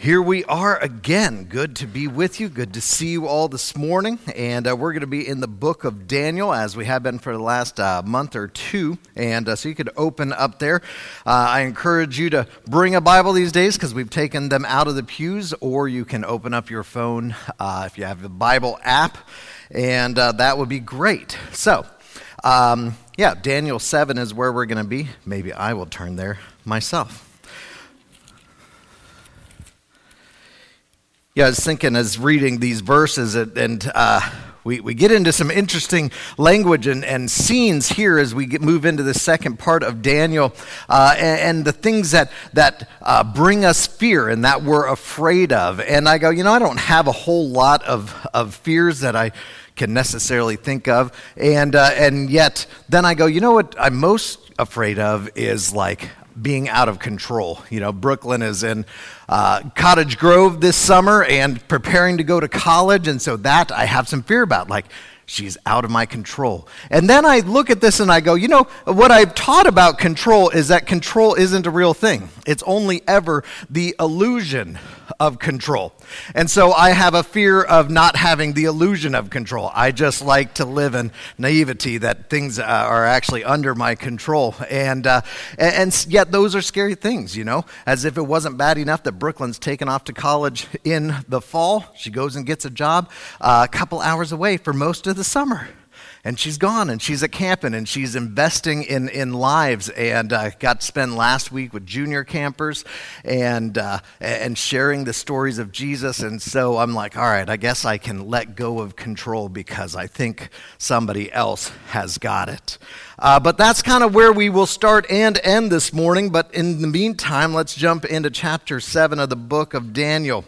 Here we are again. Good to be with you. Good to see you all this morning. And uh, we're going to be in the book of Daniel as we have been for the last uh, month or two. And uh, so you could open up there. Uh, I encourage you to bring a Bible these days because we've taken them out of the pews, or you can open up your phone uh, if you have the Bible app, and uh, that would be great. So, um, yeah, Daniel 7 is where we're going to be. Maybe I will turn there myself. Yeah, I was thinking as reading these verses, and, uh, we, we get into some interesting language and, and scenes here as we get, move into the second part of Daniel, uh, and, and, the things that, that uh, bring us fear and that we're afraid of. And I go, you know, I don't have a whole lot of, of fears that I can necessarily think of. And, uh, and yet, then I go, you know what I'm most afraid of is like being out of control. You know, Brooklyn is in uh, Cottage Grove this summer and preparing to go to college, and so that I have some fear about. Like, she's out of my control. And then I look at this and I go, you know, what I've taught about control is that control isn't a real thing, it's only ever the illusion of control. And so I have a fear of not having the illusion of control. I just like to live in naivety that things uh, are actually under my control. And, uh, and yet, those are scary things, you know, as if it wasn't bad enough that Brooklyn's taken off to college in the fall. She goes and gets a job uh, a couple hours away for most of the summer and she's gone and she's at camping and she's investing in, in lives. And uh, got to spend last week with junior campers and, uh, and sharing the stories of jesus. And so i'm like all right i guess i can let go of control because i think somebody else has got it uh, but that's kind of where we will start and end this morning but in the meantime let's jump into chapter 7 of the book of daniel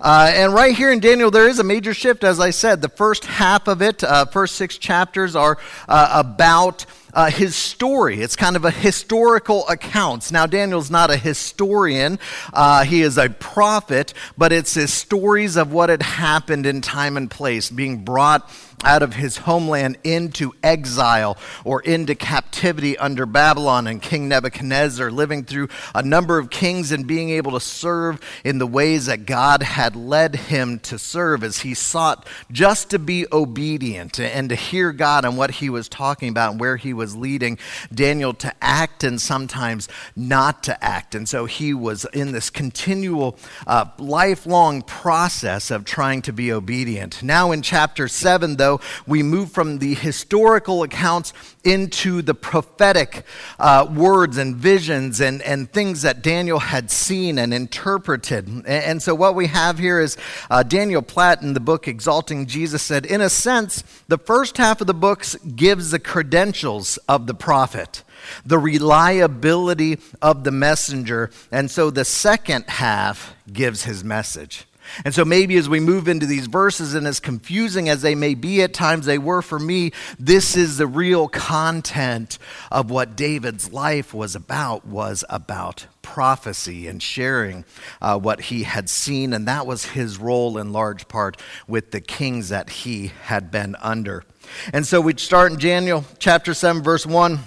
uh, and right here in Daniel, there is a major shift, as I said. The first half of it, uh, first six chapters, are uh, about uh, his story. It's kind of a historical account. Now, Daniel's not a historian, uh, he is a prophet, but it's his stories of what had happened in time and place, being brought out of his homeland into exile or into captivity under Babylon and King Nebuchadnezzar, living through a number of kings and being able to serve in the ways that God had led him to serve as he sought just to be obedient and to hear God and what he was talking about and where he was leading Daniel to act and sometimes not to act. And so he was in this continual, uh, lifelong process of trying to be obedient. Now in chapter 7, though, though, we move from the historical accounts into the prophetic uh, words and visions and, and things that Daniel had seen and interpreted. And, and so, what we have here is uh, David Platt in the book Exalting Jesus said, in a sense, the first half of the books gives the credentials of the prophet the reliability of the messenger. And so the second half gives his message. And so maybe as we move into these verses, and as confusing as they may be at times, they were for me, this is the real content of what David's life was about, was about prophecy and sharing uh, what he had seen. And that was his role in large part with the kings that he had been under. And so we start in Daniel chapter 7, verse 1.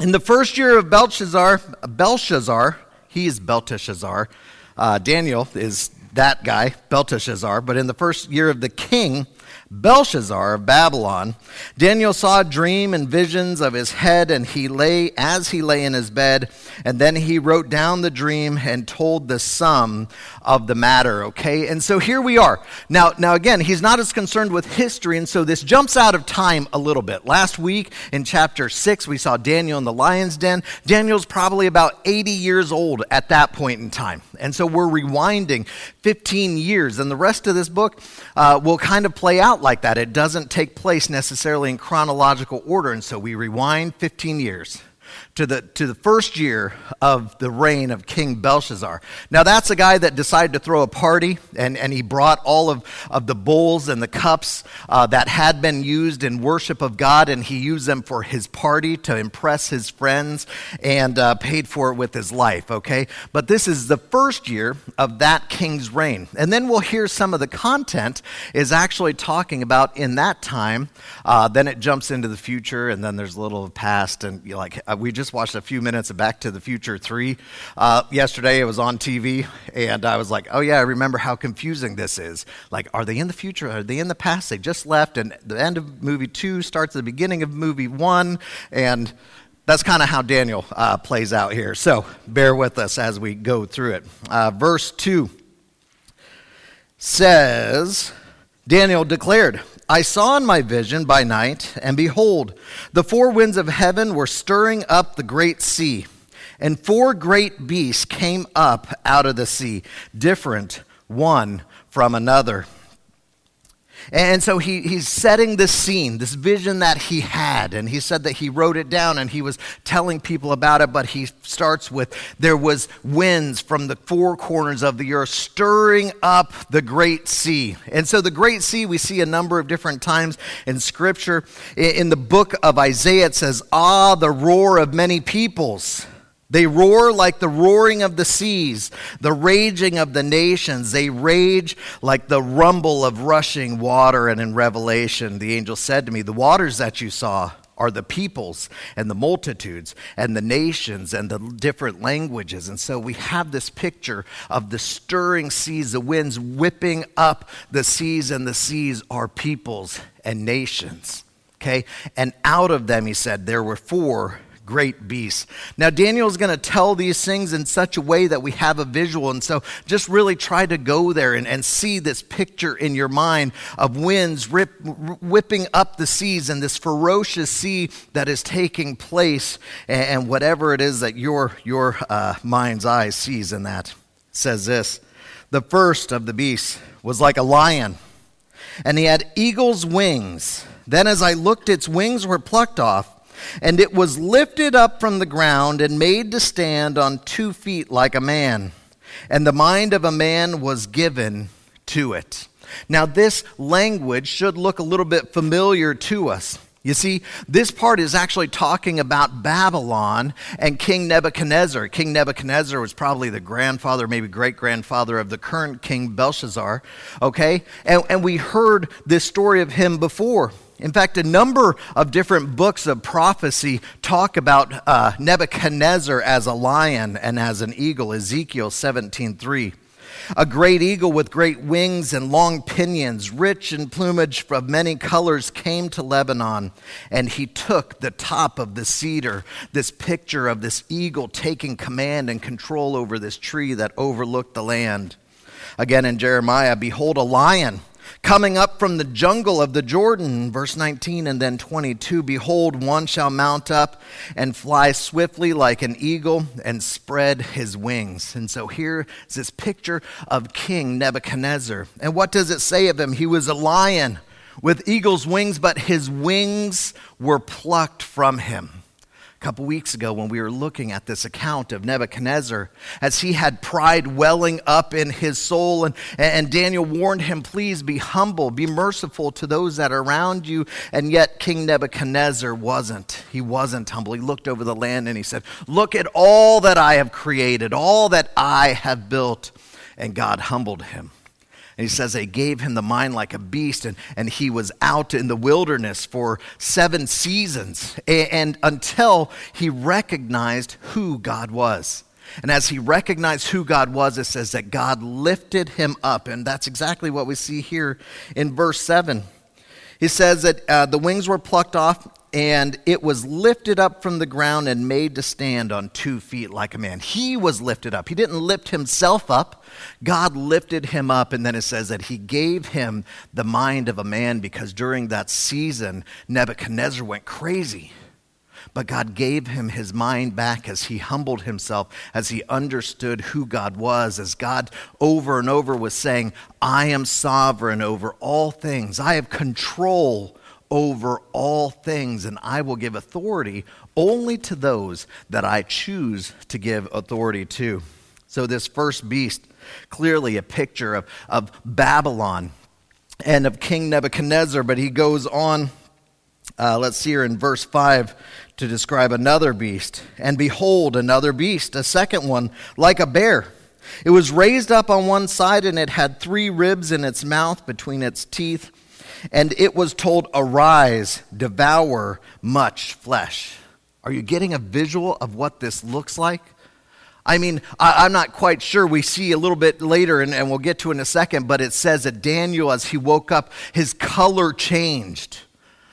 In the first year of Belshazzar, Belshazzar, he is Belteshazzar. Uh, Daniel is that guy, Belteshazzar, but in the first year of the king, Belshazzar of Babylon, Daniel saw a dream and visions of his head, and he lay as he lay in his bed, and then he wrote down the dream and told the sum of the matter. Okay, and so here we are. Now, now again, he's not as concerned with history, and so this jumps out of time a little bit. Last week in chapter six, we saw Daniel in the lion's den. Daniel's probably about 80 years old at that point in time, and so we're rewinding 15 years, and the rest of this book uh, will kind of play out like that. It doesn't take place necessarily in chronological order. And so we rewind 15 years to the, to the first year of the reign of King Belshazzar. Now, that's a guy that decided to throw a party, and, and he brought all of, of the bowls and the cups uh, that had been used in worship of God, and he used them for his party to impress his friends and uh, paid for it with his life, okay? But this is the first year of that king's reign. And then we'll hear some of the content is actually talking about in that time. Uh, then it jumps into the future, and then there's a little past, and like we just watched a few minutes of Back to the Future 3 uh, yesterday. It was on TV, and I was like, oh, yeah, I remember how confusing this is. Like, are they in the future? Are they in the past? They just left, and the end of movie 2 starts at the beginning of movie 1, and that's kind of how Daniel uh, plays out here. So bear with us as we go through it. Uh, verse 2 says, Daniel declared, I saw in my vision by night, and behold, the four winds of heaven were stirring up the great sea, and four great beasts came up out of the sea, different one from another. And so he, he's setting this scene, this vision that he had. And he said that he wrote it down and he was telling people about it. But he starts with there was winds from the four corners of the earth stirring up the great sea. And so the great sea we see a number of different times in Scripture. In the book of Isaiah, it says, Ah, the roar of many peoples. They roar like the roaring of the seas, the raging of the nations. They rage like the rumble of rushing water. And in Revelation, the angel said to me, The waters that you saw are the peoples and the multitudes and the nations and the different languages. And so we have this picture of the stirring seas, the winds whipping up the seas, and the seas are peoples and nations. Okay? And out of them, he said, there were four great beasts. Now, Daniel is going to tell these things in such a way that we have a visual. And so just really try to go there and, and see this picture in your mind of winds rip, whipping up the seas and this ferocious sea that is taking place and, and whatever it is that your, your uh, mind's eye sees in that. says this The first of the beasts was like a lion, and he had eagle's wings. Then, as I looked, its wings were plucked off and it was lifted up from the ground and made to stand on two feet like a man. And the mind of a man was given to it. Now, this language should look a little bit familiar to us. You see, this part is actually talking about Babylon and King Nebuchadnezzar. King Nebuchadnezzar was probably the grandfather, maybe great grandfather of the current King Belshazzar. Okay? And, and we heard this story of him before. In fact, a number of different books of prophecy talk about uh, Nebuchadnezzar as a lion and as an eagle. Ezekiel 17:3. A great eagle with great wings and long pinions, rich in plumage of many colors, came to Lebanon, and he took the top of the cedar. This picture of this eagle taking command and control over this tree that overlooked the land. Again in Jeremiah, behold, a lion coming up from the jungle of the Jordan, verse 19 and then 22 Behold, one shall mount up and fly swiftly like an eagle and spread his wings. And so here is this picture of King Nebuchadnezzar. And what does it say of him? He was a lion with eagle's wings, but his wings were plucked from him couple weeks ago when we were looking at this account of Nebuchadnezzar as he had pride welling up in his soul. And, and Daniel warned him, please be humble, be merciful to those that are around you. And yet King Nebuchadnezzar wasn't. He wasn't humble. He looked over the land and he said, Look at all that I have created, all that I have built. And God humbled him. And he says they gave him the mind like a beast, and, and he was out in the wilderness for seven seasons and, and until he recognized who God was. And as he recognized who God was, it says that God lifted him up. And that's exactly what we see here in verse 7. He says that uh, the wings were plucked off and it was lifted up from the ground and made to stand on two feet like a man. He was lifted up. He didn't lift himself up. God lifted him up, and then it says that he gave him the mind of a man because during that season, Nebuchadnezzar went crazy. But God gave him his mind back as he humbled himself, as he understood who God was, as God over and over was saying, I am sovereign over all things, I have control over all things, and I will give authority only to those that I choose to give authority to. So, this first beast, clearly a picture of, of Babylon and of King Nebuchadnezzar, but he goes on, uh, let's see here in verse 5, to describe another beast. And behold, another beast, a second one, like a bear. It was raised up on one side, and it had three ribs in its mouth between its teeth and it was told, Arise, devour much flesh. Are you getting a visual of what this looks like? I mean, I, am not quite sure. We see a little bit later, and, and we'll get to in a second, but it says that Daniel, as he woke up, his color changed.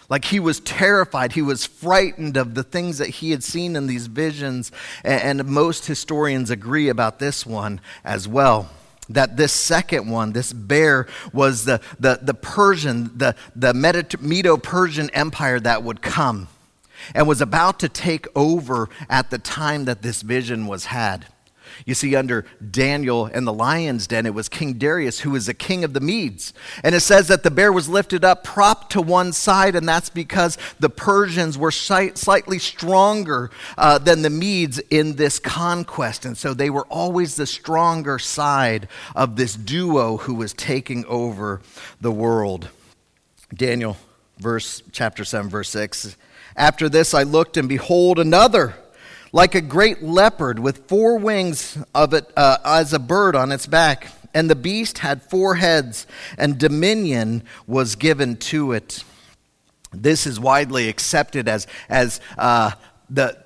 Like he was terrified. He was frightened of the things that he had seen in these visions. And, and most historians agree about this one as well that this second one, this bear, was the, the, the Persian, the, the Medo Persian Empire that would come and was about to take over at the time that this vision was had. You see, under Daniel and the lion's den, it was King Darius who was the king of the Medes. And it says that the bear was lifted up, propped to one side, and that's because the Persians were slightly stronger uh, than the Medes in this conquest. And so they were always the stronger side of this duo who was taking over the world. Daniel, verse chapter 7, verse 6. After this I looked, and behold, another like a great leopard with four wings of it uh, as a bird on its back. And the beast had four heads, and dominion was given to it. This is widely accepted as, as uh, the,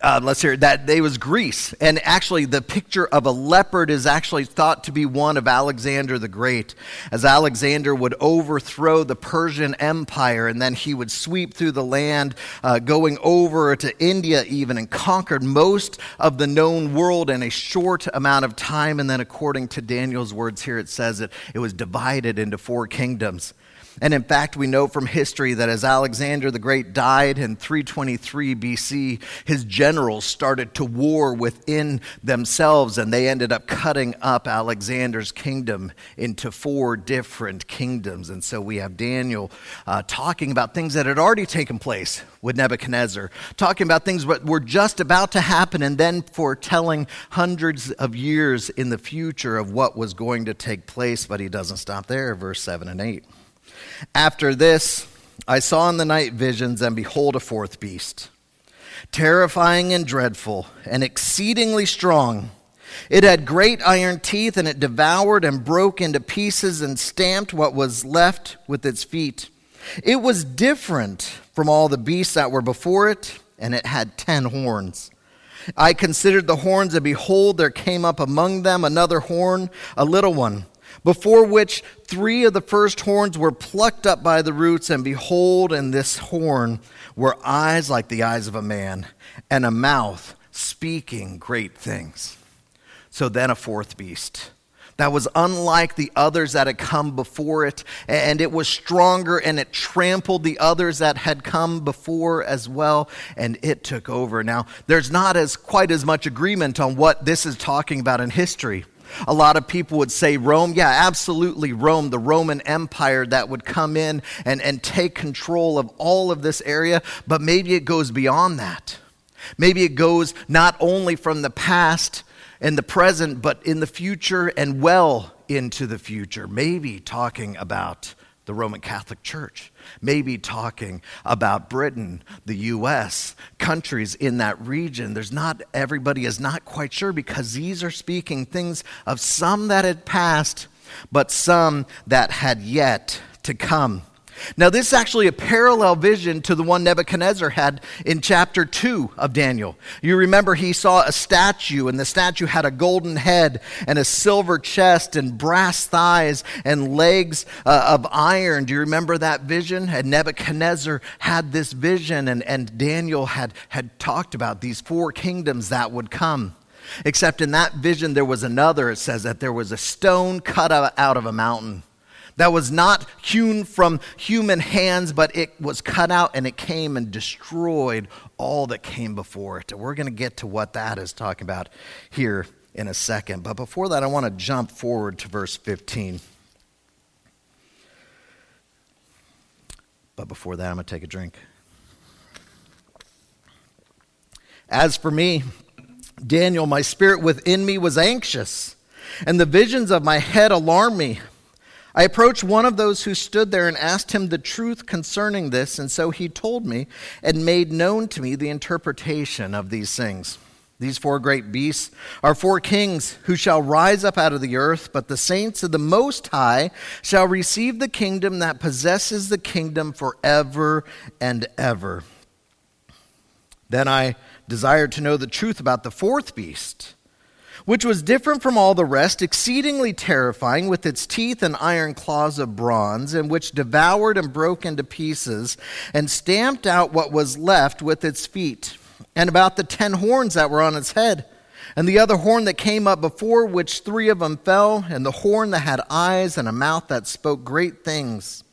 uh, let's hear that they was Greece. And actually, the picture of a leopard is actually thought to be one of Alexander the Great, as Alexander would overthrow the Persian Empire and then he would sweep through the land, uh, going over to India even, and conquered most of the known world in a short amount of time. And then, according to Daniel's words here, it says that it was divided into four kingdoms. And in fact, we know from history that as Alexander the Great died in 323 BC, his generals started to war within themselves, and they ended up cutting up Alexander's kingdom into four different kingdoms. And so we have Daniel uh, talking about things that had already taken place with Nebuchadnezzar, talking about things that were just about to happen, and then foretelling hundreds of years in the future of what was going to take place. But he doesn't stop there, verse 7 and 8. After this, I saw in the night visions, and behold, a fourth beast, terrifying and dreadful, and exceedingly strong. It had great iron teeth, and it devoured and broke into pieces and stamped what was left with its feet. It was different from all the beasts that were before it, and it had ten horns. I considered the horns, and behold, there came up among them another horn, a little one before which three of the first horns were plucked up by the roots, and behold, in this horn were eyes like the eyes of a man, and a mouth speaking great things. So then a fourth beast that was unlike the others that had come before it, and it was stronger and it trampled the others that had come before as well, and it took over. Now, there's not as quite as much agreement on what this is talking about in history. A lot of people would say Rome. Yeah, absolutely, Rome, the Roman Empire that would come in and, and take control of all of this area, but maybe it goes beyond that. Maybe it goes not only from the past and the present, but in the future and well into the future. Maybe talking about the Roman Catholic Church, maybe talking about Britain, the US, countries in that region. There's not, everybody is not quite sure because these are speaking things of some that had passed, but some that had yet to come. Now, this is actually a parallel vision to the one Nebuchadnezzar had in chapter 2 of Daniel. You remember he saw a statue, and the statue had a golden head and a silver chest and brass thighs and legs uh, of iron. Do you remember that vision? And Nebuchadnezzar had this vision, and, and Daniel had, had talked about these four kingdoms that would come. Except in that vision, there was another. It says that there was a stone cut out of a mountain that was not hewn from human hands, but it was cut out and it came and destroyed all that came before it. And we're going to get to what that is talking about here in a second. But before that, I want to jump forward to verse 15. But before that, I'm going to take a drink. As for me, Daniel, my spirit within me was anxious, and the visions of my head alarmed me. I approached one of those who stood there and asked him the truth concerning this, and so he told me and made known to me the interpretation of these things. These four great beasts are four kings who shall rise up out of the earth, but the saints of the Most High shall receive the kingdom that possesses the kingdom forever and ever. Then I desired to know the truth about the fourth beast, which was different from all the rest, exceedingly terrifying, with its teeth and iron claws of bronze, and which devoured and broke into pieces, and stamped out what was left with its feet, and about the ten horns that were on its head. And the other horn that came up before, which three of them fell, and the horn that had eyes and a mouth that spoke great things,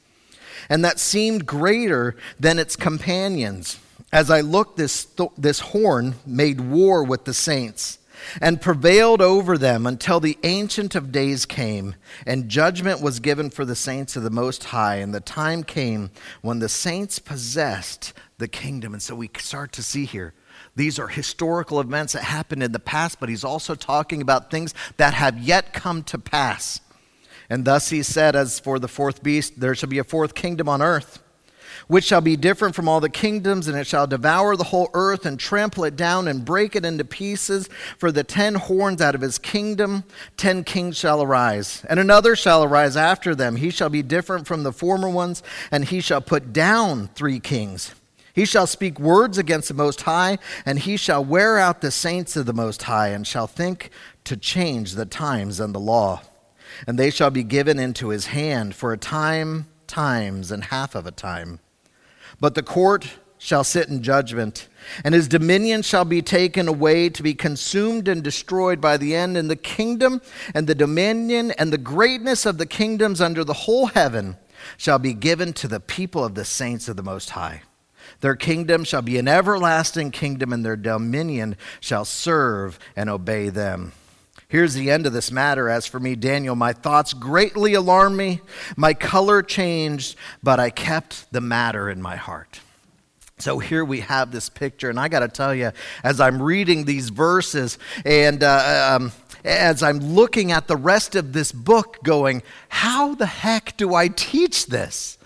and that seemed greater than its companions as I looked, this, th- this horn made war with the saints and prevailed over them until the Ancient of Days came, and judgment was given for the saints of the Most High. And the time came when the saints possessed the kingdom. And so we start to see here. These are historical events that happened in the past, but he's also talking about things that have yet come to pass. And thus he said, As for the fourth beast, there shall be a fourth kingdom on earth which shall be different from all the kingdoms, and it shall devour the whole earth and trample it down and break it into pieces. For the ten horns out of his kingdom, ten kings shall arise. And another shall arise after them. He shall be different from the former ones, and he shall put down three kings. He shall speak words against the Most High, and he shall wear out the saints of the Most High, and shall think to change the times and the law. And they shall be given into his hand for a time, times, and half of a time but the court shall sit in judgment, and his dominion shall be taken away to be consumed and destroyed by the end, and the kingdom and the dominion and the greatness of the kingdoms under the whole heaven shall be given to the people of the saints of the Most High. Their kingdom shall be an everlasting kingdom, and their dominion shall serve and obey them. Here's the end of this matter. As for me, Daniel, my thoughts greatly alarmed me. My color changed, but I kept the matter in my heart. So here we have this picture, and I got to tell you, as I'm reading these verses and uh, um, as I'm looking at the rest of this book, going, how the heck do I teach this?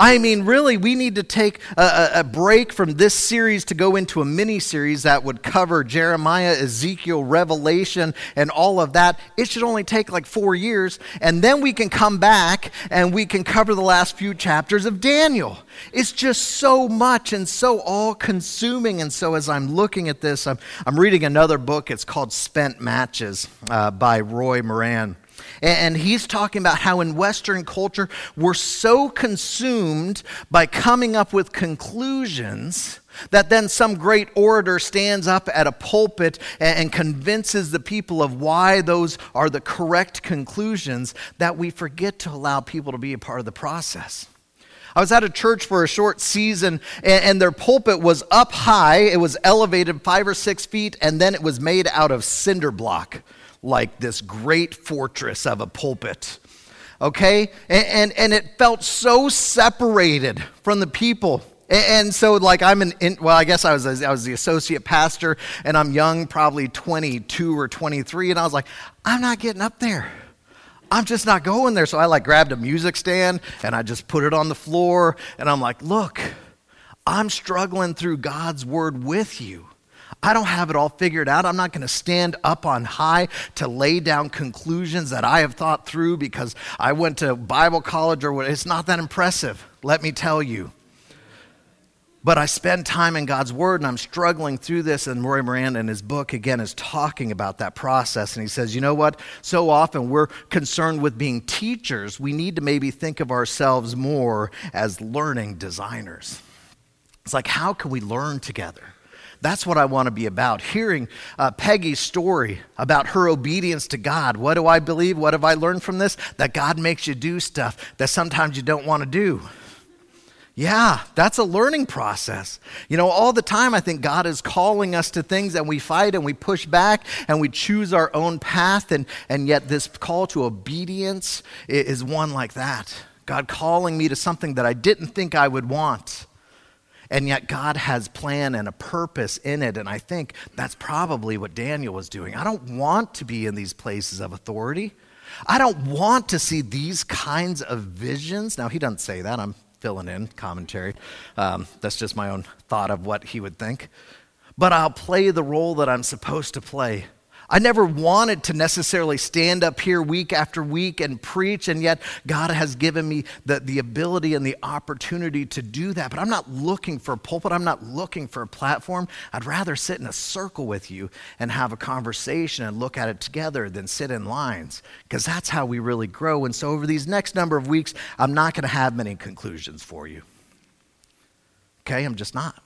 I mean, really, we need to take a, a, break from this series to go into a mini series that would cover Jeremiah, Ezekiel, Revelation, and all of that. It should only take like four years, and then we can come back and we can cover the last few chapters of Daniel. It's just so much and so all consuming. And so, as I'm looking at this, I'm, I'm reading another book. It's called Spent Matches uh, by Roy Moran. And he's talking about how in Western culture we're so consumed by coming up with conclusions that then some great orator stands up at a pulpit and convinces the people of why those are the correct conclusions that we forget to allow people to be a part of the process. I was at a church for a short season, and, their pulpit was up high. It was elevated five or six feet, and then it was made out of cinder block like this great fortress of a pulpit. Okay? And, and, and it felt so separated from the people. And so, like, I'm an, in, well, I guess I was, I was the associate pastor, and I'm young, probably 22 or 23, and I was like, I'm not getting up there. I'm just not going there. So I, like, grabbed a music stand, and I just put it on the floor, and I'm like, look, I'm struggling through God's word with you. I don't have it all figured out. I'm not going to stand up on high to lay down conclusions that I have thought through because I went to Bible college or what. It's not that impressive, let me tell you. But I spend time in God's Word and I'm struggling through this. And Roy Moran, in his book, again, is talking about that process. And he says, you know what? So often we're concerned with being teachers. We need to maybe think of ourselves more as learning designers. It's like, how can we learn together? That's what I want to be about. Hearing uh, Peggy's story about her obedience to God. What do I believe? What have I learned from this? That God makes you do stuff that sometimes you don't want to do. Yeah, that's a learning process. You know, all the time I think God is calling us to things and we fight and we push back and we choose our own path. And, and yet, this call to obedience is one like that. God calling me to something that I didn't think I would want. And yet, God has plan and a purpose in it. And I think that's probably what Daniel was doing. I don't want to be in these places of authority. I don't want to see these kinds of visions. Now, he doesn't say that. I'm filling in commentary. Um, that's just my own thought of what he would think. But I'll play the role that I'm supposed to play. I never wanted to necessarily stand up here week after week and preach, and yet God has given me the, the ability and the opportunity to do that. But I'm not looking for a pulpit, I'm not looking for a platform. I'd rather sit in a circle with you and have a conversation and look at it together than sit in lines, because that's how we really grow. And so, over these next number of weeks, I'm not going to have many conclusions for you. Okay, I'm just not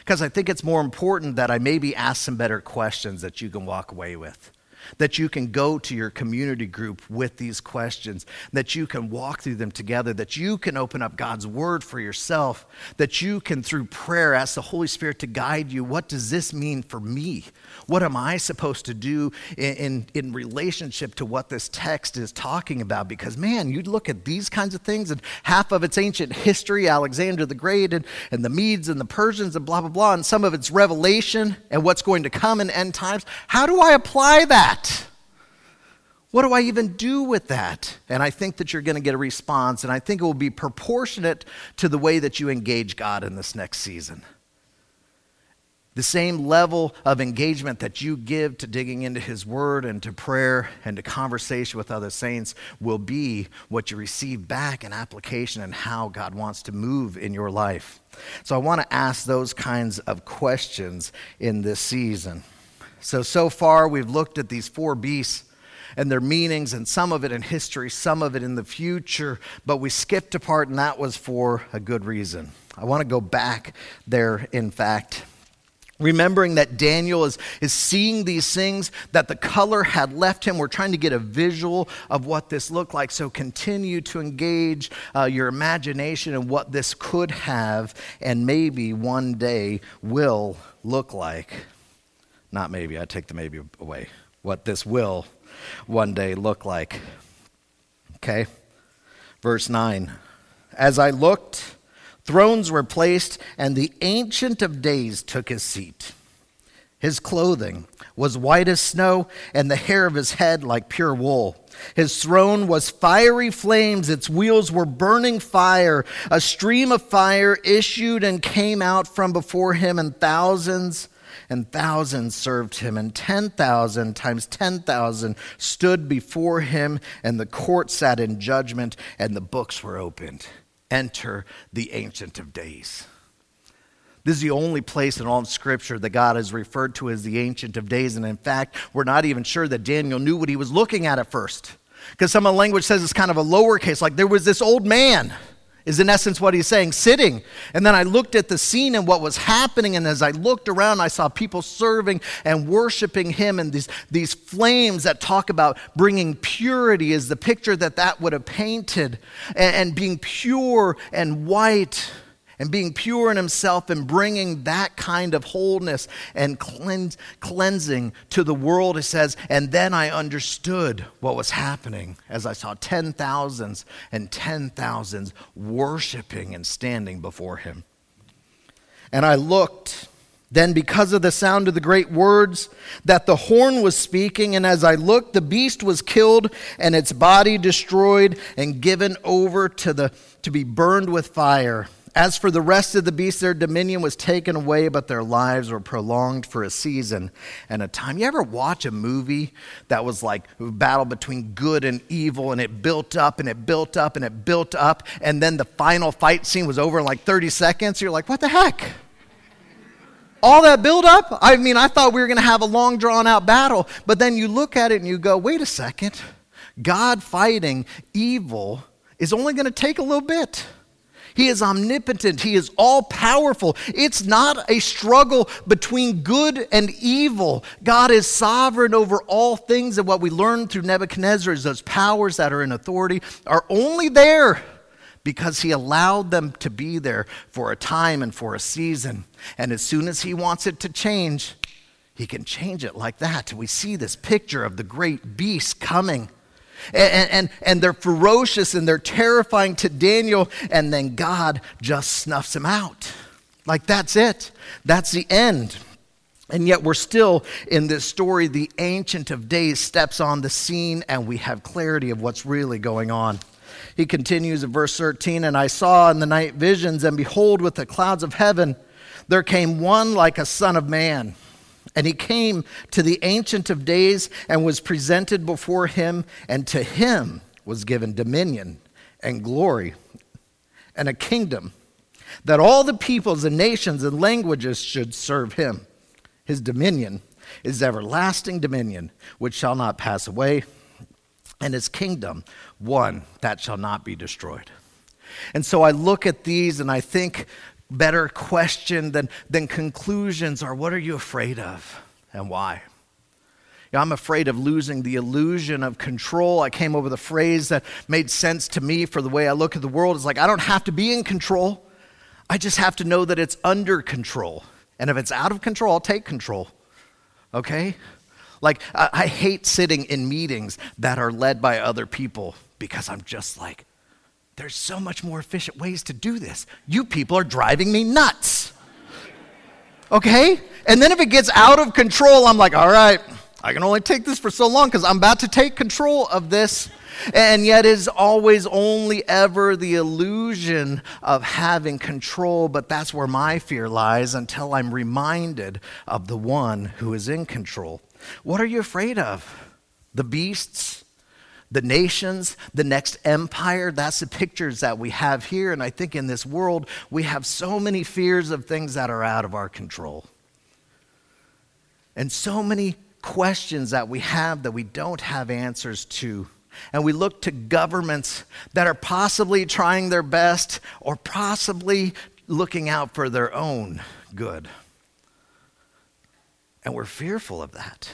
because I think it's more important that I maybe ask some better questions that you can walk away with that you can go to your community group with these questions, that you can walk through them together, that you can open up God's word for yourself, that you can, through prayer, ask the Holy Spirit to guide you. What does this mean for me? What am I supposed to do in, in, in relationship to what this text is talking about? Because, man, you look at these kinds of things, and half of it's ancient history, Alexander the Great, and, and the Medes and the Persians, and blah, blah, blah, and some of it's revelation and what's going to come in end times. How do I apply that? That? What do I even do with that? And I think that you're going to get a response, and I think it will be proportionate to the way that you engage God in this next season. The same level of engagement that you give to digging into His Word and to prayer and to conversation with other saints will be what you receive back in application and how God wants to move in your life. So I want to ask those kinds of questions in this season. So, so far, we've looked at these four beasts and their meanings, and some of it in history, some of it in the future, but we skipped a part, and that was for a good reason. I want to go back there, in fact. Remembering that Daniel is, is seeing these things, that the color had left him. We're trying to get a visual of what this looked like. So continue to engage uh, your imagination and what this could have and maybe one day will look like. Not maybe, I take the maybe away. What this will one day look like. Okay? Verse 9. As I looked, thrones were placed, and the Ancient of Days took his seat. His clothing was white as snow, and the hair of his head like pure wool. His throne was fiery flames, its wheels were burning fire. A stream of fire issued and came out from before him, and thousands and thousands served him, and 10,000 times 10,000 stood before him, and the court sat in judgment, and the books were opened. Enter the Ancient of Days. This is the only place in all of Scripture that God is referred to as the Ancient of Days. And in fact, we're not even sure that Daniel knew what he was looking at at first. Because some of the language says it's kind of a lowercase, like there was this old man is in essence what he's saying, sitting. And then I looked at the scene and what was happening, and as I looked around, I saw people serving and worshiping him, and these, these flames that talk about bringing purity is the picture that that would have painted, and, and being pure and white and being pure in himself and bringing that kind of wholeness and cleanse, cleansing to the world, it says, and then I understood what was happening as I saw ten thousands and ten thousands worshiping and standing before him. And I looked. Then, because of the sound of the great words that the horn was speaking, and as I looked, the beast was killed and its body destroyed and given over to, the, to be burned with fire. As for the rest of the beasts, their dominion was taken away, but their lives were prolonged for a season and a time. You ever watch a movie that was like a battle between good and evil, and it built up and it built up and it built up, and then the final fight scene was over in like 30 seconds? You're like, what the heck? All that build up? I mean, I thought we were going to have a long, drawn out battle, but then you look at it and you go, wait a second. God fighting evil is only going to take a little bit. He is omnipotent. He is all powerful. It's not a struggle between good and evil. God is sovereign over all things. And what we learn through Nebuchadnezzar is those powers that are in authority are only there because he allowed them to be there for a time and for a season. And as soon as he wants it to change, he can change it like that. We see this picture of the great beast coming and, and, and they're ferocious and they're terrifying to Daniel, and then God just snuffs him out. Like, that's it. That's the end. And yet, we're still in this story. The Ancient of Days steps on the scene, and we have clarity of what's really going on. He continues in verse 13 And I saw in the night visions, and behold, with the clouds of heaven, there came one like a son of man And he came to the Ancient of Days and was presented before him, and to him was given dominion and glory and a kingdom that all the peoples and nations and languages should serve him. His dominion is everlasting dominion, which shall not pass away, and his kingdom one that shall not be destroyed. And so I look at these and I think better question than, than conclusions are what are you afraid of and why? You know, I'm afraid of losing the illusion of control. I came over the phrase that made sense to me for the way I look at the world. It's like, I don't have to be in control. I just have to know that it's under control. And if it's out of control, I'll take control. Okay? Like, I, I hate sitting in meetings that are led by other people because I'm just like, there's so much more efficient ways to do this. You people are driving me nuts. Okay? And then if it gets out of control, I'm like, all right, I can only take this for so long because I'm about to take control of this. And yet, is always only ever the illusion of having control, but that's where my fear lies until I'm reminded of the one who is in control. What are you afraid of? The beasts? The nations, the next empire, that's the pictures that we have here. And I think in this world, we have so many fears of things that are out of our control. And so many questions that we have that we don't have answers to. And we look to governments that are possibly trying their best or possibly looking out for their own good. And we're fearful of that.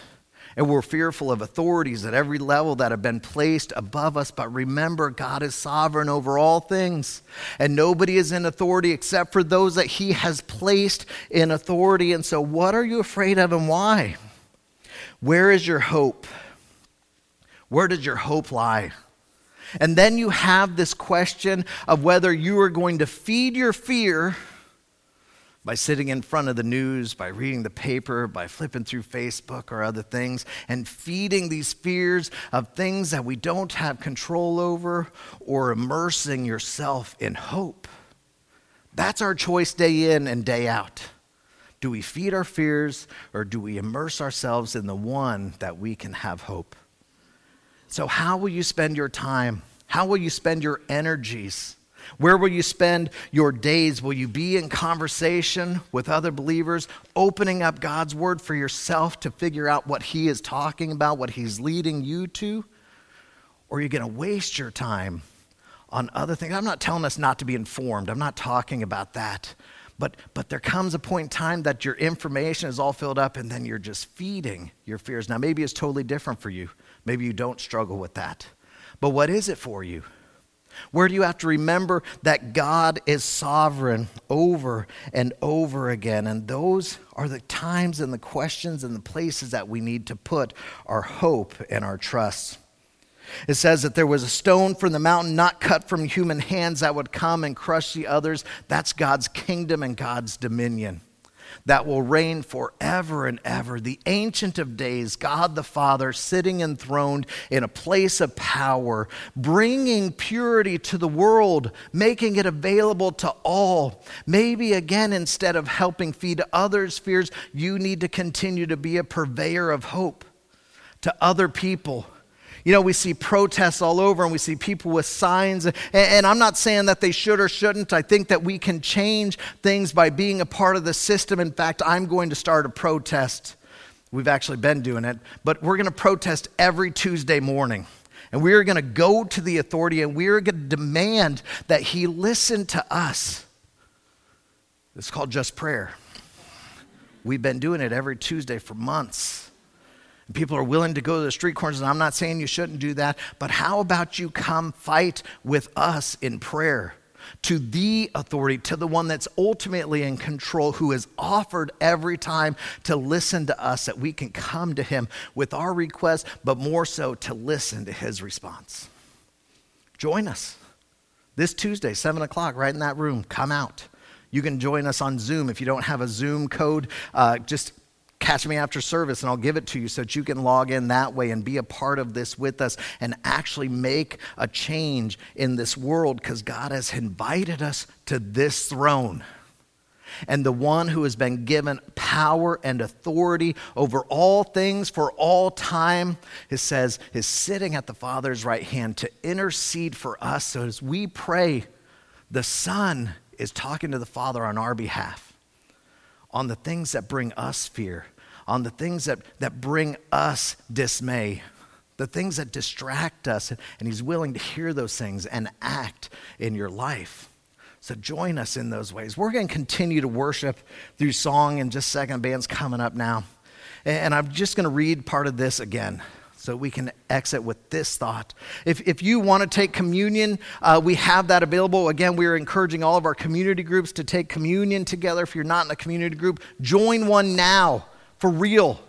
And we're fearful of authorities at every level that have been placed above us. But remember, God is sovereign over all things. And nobody is in authority except for those that He has placed in authority. And so, what are you afraid of and why? Where is your hope? Where does your hope lie? And then you have this question of whether you are going to feed your fear by sitting in front of the news, by reading the paper, by flipping through Facebook or other things, and feeding these fears of things that we don't have control over, or immersing yourself in hope. That's our choice day in and day out. Do we feed our fears, or do we immerse ourselves in the one that we can have hope? So, how will you spend your time? How will you spend your energies? Where will you spend your days? Will you be in conversation with other believers, opening up God's word for yourself to figure out what He is talking about, what He's leading you to? Or are you going to waste your time on other things? I'm not telling us not to be informed, I'm not talking about that. But, but there comes a point in time that your information is all filled up and then you're just feeding your fears. Now, maybe it's totally different for you. Maybe you don't struggle with that. But what is it for you? Where do you have to remember that God is sovereign over and over again? And those are the times and the questions and the places that we need to put our hope and our trust. It says that there was a stone from the mountain not cut from human hands that would come and crush the others. That's God's kingdom and God's dominion that will reign forever and ever. The Ancient of Days, God the Father, sitting enthroned in a place of power, bringing purity to the world, making it available to all. Maybe again, instead of helping feed others' fears, you need to continue to be a purveyor of hope to other people you know, we see protests all over and we see people with signs. And, I'm not saying that they should or shouldn't. I think that we can change things by being a part of the system. In fact, I'm going to start a protest. We've actually been doing it, but we're going to protest every Tuesday morning. And we are going to go to the authority and we are going to demand that he listen to us. It's called just prayer. We've been doing it every Tuesday for months. People are willing to go to the street corners, and I'm not saying you shouldn't do that, but how about you come fight with us in prayer? to the authority, to the one that's ultimately in control, who has offered every time to listen to us, that we can come to him with our request, but more so to listen to his response. Join us this Tuesday, 7 o'clock, right in that room. Come out. You can join us on Zoom. If you don't have a Zoom code, uh, just catch me after service and I'll give it to you so that you can log in that way and be a part of this with us and actually make a change in this world because God has invited us to this throne. And the one who has been given power and authority over all things for all time, it says, is sitting at the Father's right hand to intercede for us. So as we pray, the Son is talking to the Father on our behalf on the things that bring us fear, on the things that, that bring us dismay, the things that distract us. And He's willing to hear those things and act in your life. So join us in those ways. We're going to continue to worship through song in just second band's coming up now. And I'm just going to read part of this again so we can exit with this thought. If, if you want to take communion, uh, we have that available. Again, we are encouraging all of our community groups to take communion together. If you're not in a community group, join one now for real.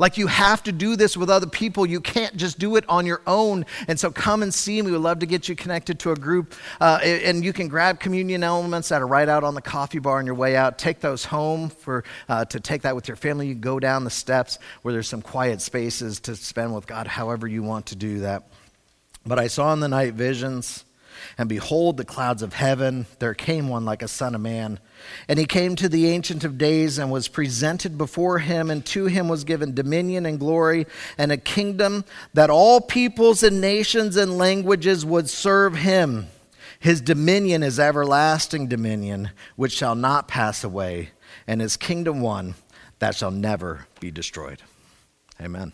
Like you have to do this with other people. You can't just do it on your own. And so come and see me. We would love to get you connected to a group. Uh, and you can grab communion elements that are right out on the coffee bar on your way out. Take those home for, uh, to take that with your family. You go down the steps where there's some quiet spaces to spend with God, however you want to do that. But I saw in the night visions and behold, the clouds of heaven, there came one like a son of man. And he came to the Ancient of Days and was presented before him, and to him was given dominion and glory and a kingdom that all peoples and nations and languages would serve him. His dominion is everlasting dominion, which shall not pass away, and his kingdom one that shall never be destroyed. Amen.